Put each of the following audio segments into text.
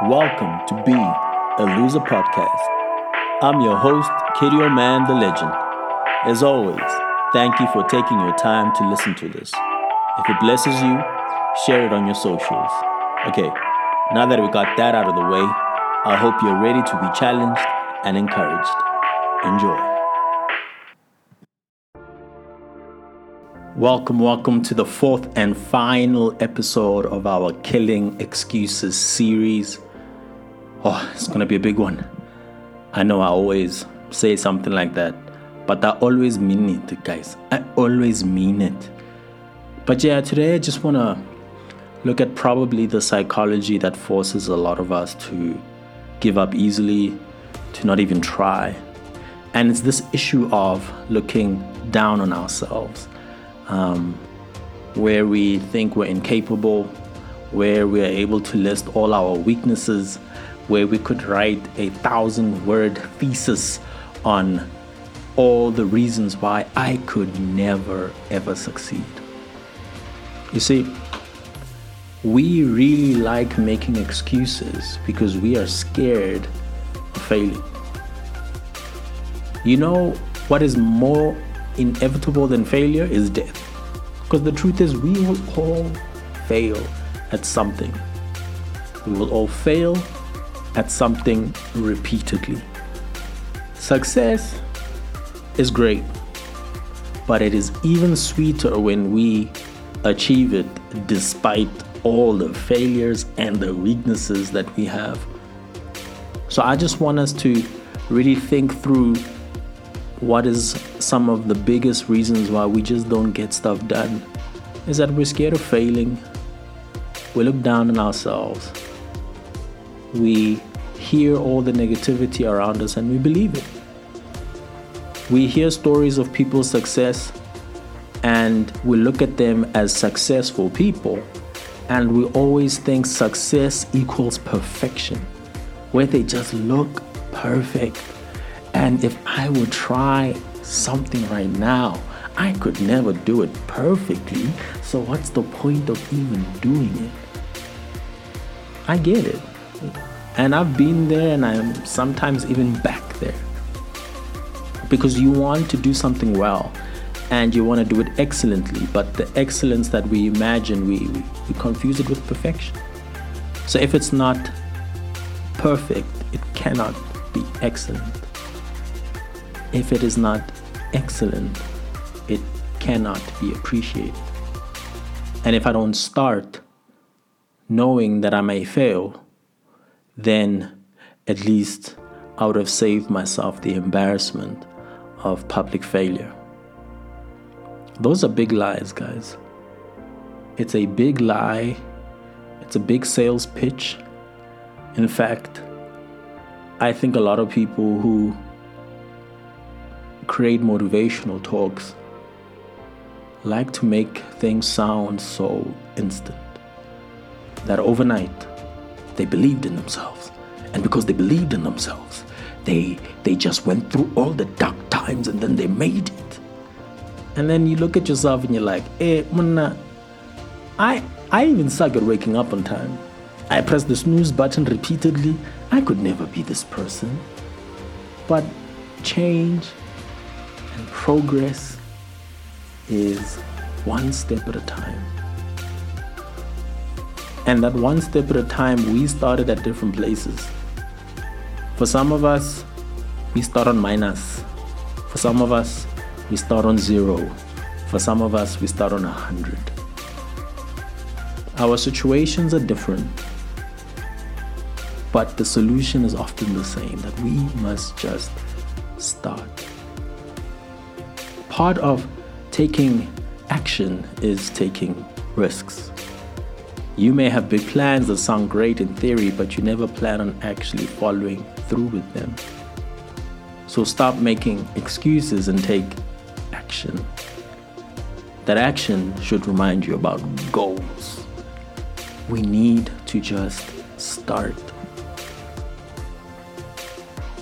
Welcome to Be a Loser Podcast. I'm your host, Kitty Man the Legend. As always, thank you for taking your time to listen to this. If it blesses you, share it on your socials. Okay, now that we got that out of the way, I hope you're ready to be challenged and encouraged. Enjoy. Welcome, welcome to the fourth and final episode of our Killing Excuses series. Oh, it's gonna be a big one. I know I always say something like that, but I always mean it, guys. I always mean it. But yeah, today I just wanna look at probably the psychology that forces a lot of us to give up easily, to not even try. And it's this issue of looking down on ourselves um, where we think we're incapable, where we are able to list all our weaknesses, where we could write a thousand word thesis on all the reasons why I could never ever succeed. You see, we really like making excuses because we are scared of failing. You know what is more inevitable than failure is death. Because the truth is, we will all fail at something. We will all fail at something repeatedly. Success is great, but it is even sweeter when we achieve it despite all the failures and the weaknesses that we have. So I just want us to really think through what is some of the biggest reasons why we just don't get stuff done is that we're scared of failing. We look down on ourselves. We hear all the negativity around us and we believe it. We hear stories of people's success and we look at them as successful people and we always think success equals perfection, where they just look perfect and if I would try something right now, I could never do it perfectly. So, what's the point of even doing it? I get it. And I've been there and I'm sometimes even back there. Because you want to do something well and you want to do it excellently, but the excellence that we imagine, we, we, confuse it with perfection. So, if it's not perfect, it cannot be excellent. If it is not excellent, it cannot be appreciated. And if I don't start knowing that I may fail, then at least I would have saved myself the embarrassment of public failure. Those are big lies, guys. It's a big lie, it's a big sales pitch. In fact, I think a lot of people who create motivational talks. Like to make things sound so instant. That overnight they believed in themselves. And because they believed in themselves they they just went through all the dark times and then they made it. And then you look at yourself and you're like eh munna i i even suck at waking up on time. I press the snooze button repeatedly. I could never be this person. But change and progress is one step at a time. And that one step at a time, we started at different places. For some of us, we start on minus. For some of us, we start on zero. For some of us, we start on a hundred. Our situations are different, but the solution is often the same that we must just start part of taking action is taking risks. You may have big plans that sound great in theory, but you never plan on actually following through with them. So stop making excuses and take action. That action should remind you about goals. We need to just start.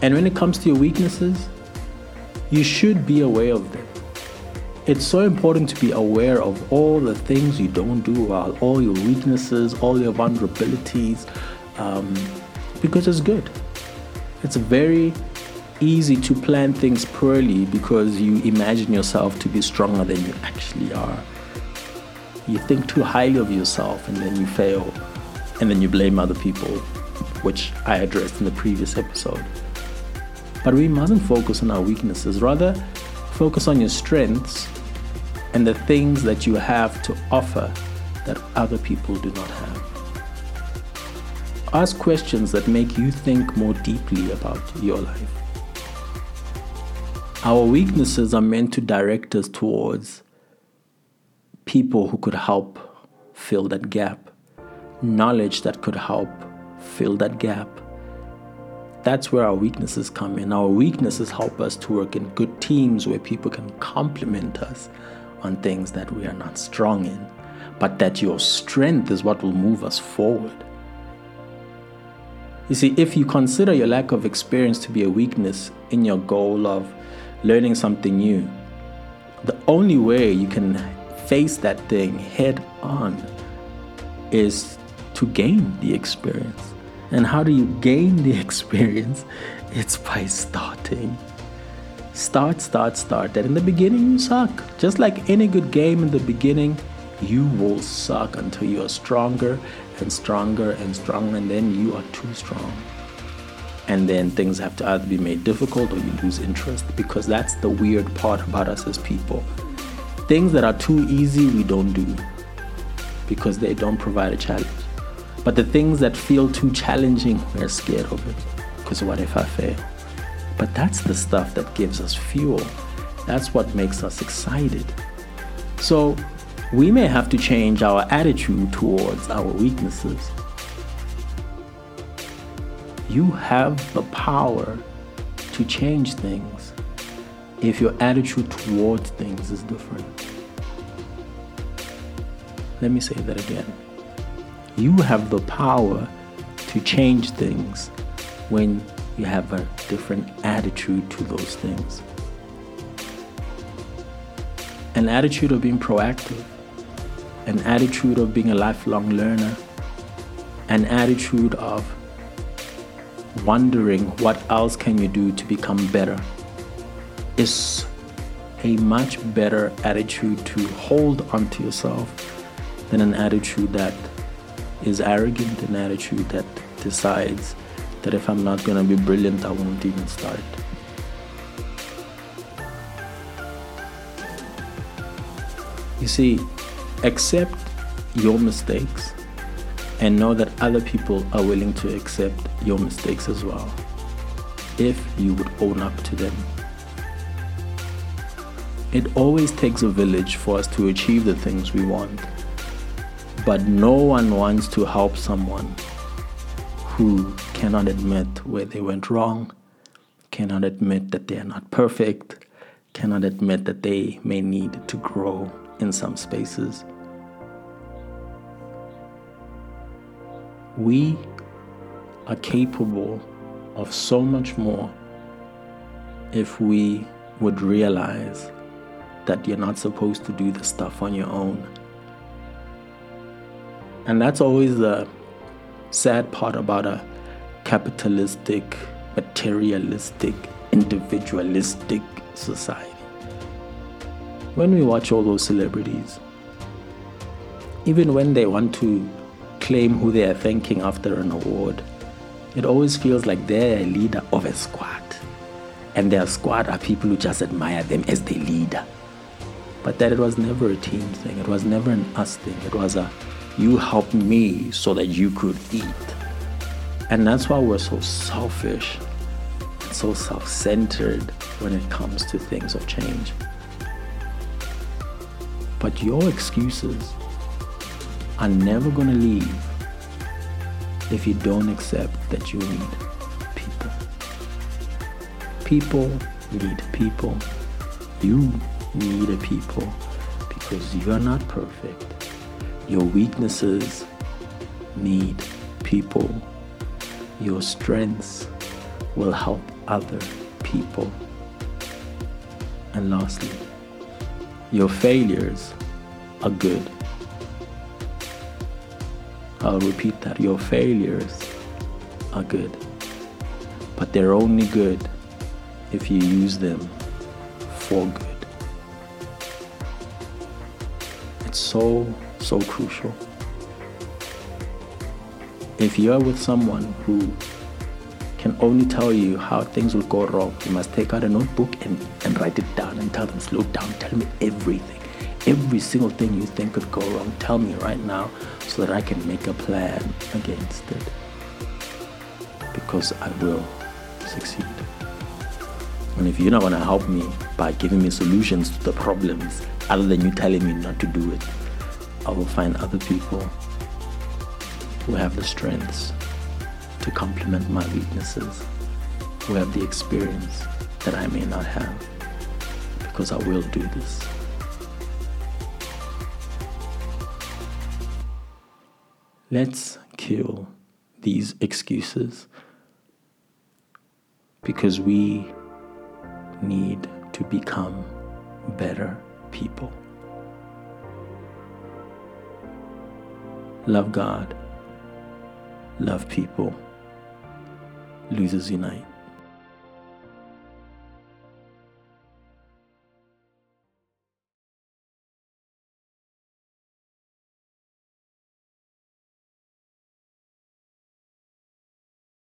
And when it comes to your weaknesses, you should be aware of them. It's so important to be aware of all the things you don't do well, all your weaknesses, all your vulnerabilities, um, because it's good. It's very easy to plan things poorly because you imagine yourself to be stronger than you actually are. You think too highly of yourself and then you fail, and then you blame other people, which I addressed in the previous episode. But we mustn't focus on our weaknesses, rather, focus on your strengths and the things that you have to offer that other people do not have. Ask questions that make you think more deeply about your life. Our weaknesses are meant to direct us towards people who could help fill that gap, knowledge that could help fill that gap. That's where our weaknesses come in. Our weaknesses help us to work in good teams where people can complement us on things that we are not strong in, but that your strength is what will move us forward. You see, if you consider your lack of experience to be a weakness in your goal of learning something new, the only way you can face that thing head on is to gain the experience. And how do you gain the experience? It's by starting. Start, start, start. And in the beginning, you suck. Just like any good game in the beginning, you will suck until you are stronger and stronger and stronger, and then you are too strong. And then things have to either be made difficult or you lose interest because that's the weird part about us as people. Things that are too easy, we don't do because they don't provide a challenge. But the things that feel too challenging, we're scared of it because what if I fail? But that's the stuff that gives us fuel. That's what makes us excited. So we may have to change our attitude towards our weaknesses. You have the power to change things if your attitude towards things is different. Let me say that again. You have the power to change things when you have a different attitude to those things. An attitude of being proactive, an attitude of being a lifelong learner, an attitude of wondering what else can you do to become better is a much better attitude to hold onto yourself than an attitude that is arrogant, an attitude that decides that if I'm not to be brilliant, I won't even start. You see, accept your mistakes and know that other people are willing to accept your mistakes as well if you would own up to them. It always takes a village for us to achieve the things we want, but no one wants to help someone who cannot admit where they went wrong, cannot admit that they are not perfect, cannot admit that they may need to grow in some spaces. We are capable of so much more if we would realize that you're not supposed to do the stuff on your own. And that's always the sad part about a capitalistic, materialistic, individualistic society. When we watch all those celebrities, even when they want to claim who they are thanking after an award, it always feels like they're a leader of a squad. And their squad are people who just admire them as their leader. But that it was never a team thing, it was never an us thing, it was a you helped me so that you could eat. And that's why we're so selfish, so self centered when it comes to things of change. But your excuses are never going to leave if you don't accept that you need people. People need people. You need a people because you are not perfect your weaknesses need people. Your strengths will help other people. And lastly, your failures are good. I'll repeat that. Your failures are good, but they're only good if you use them for good. It's so, so crucial. If you're with someone who can only tell you how things will go wrong, you must take out a notebook and, and write it down and tell them, slow down, tell me everything. Every single thing you think could go wrong, tell me right now so that I can make a plan against it. Because I will succeed. And if you're not going to help me by giving me solutions to the problems, other than you telling me not to do it, I will find other people who have the strengths to complement my weaknesses, who have the experience that I may not have, because I will do this. Let's kill these excuses because we need to become better people. Love God, love people, losers unite.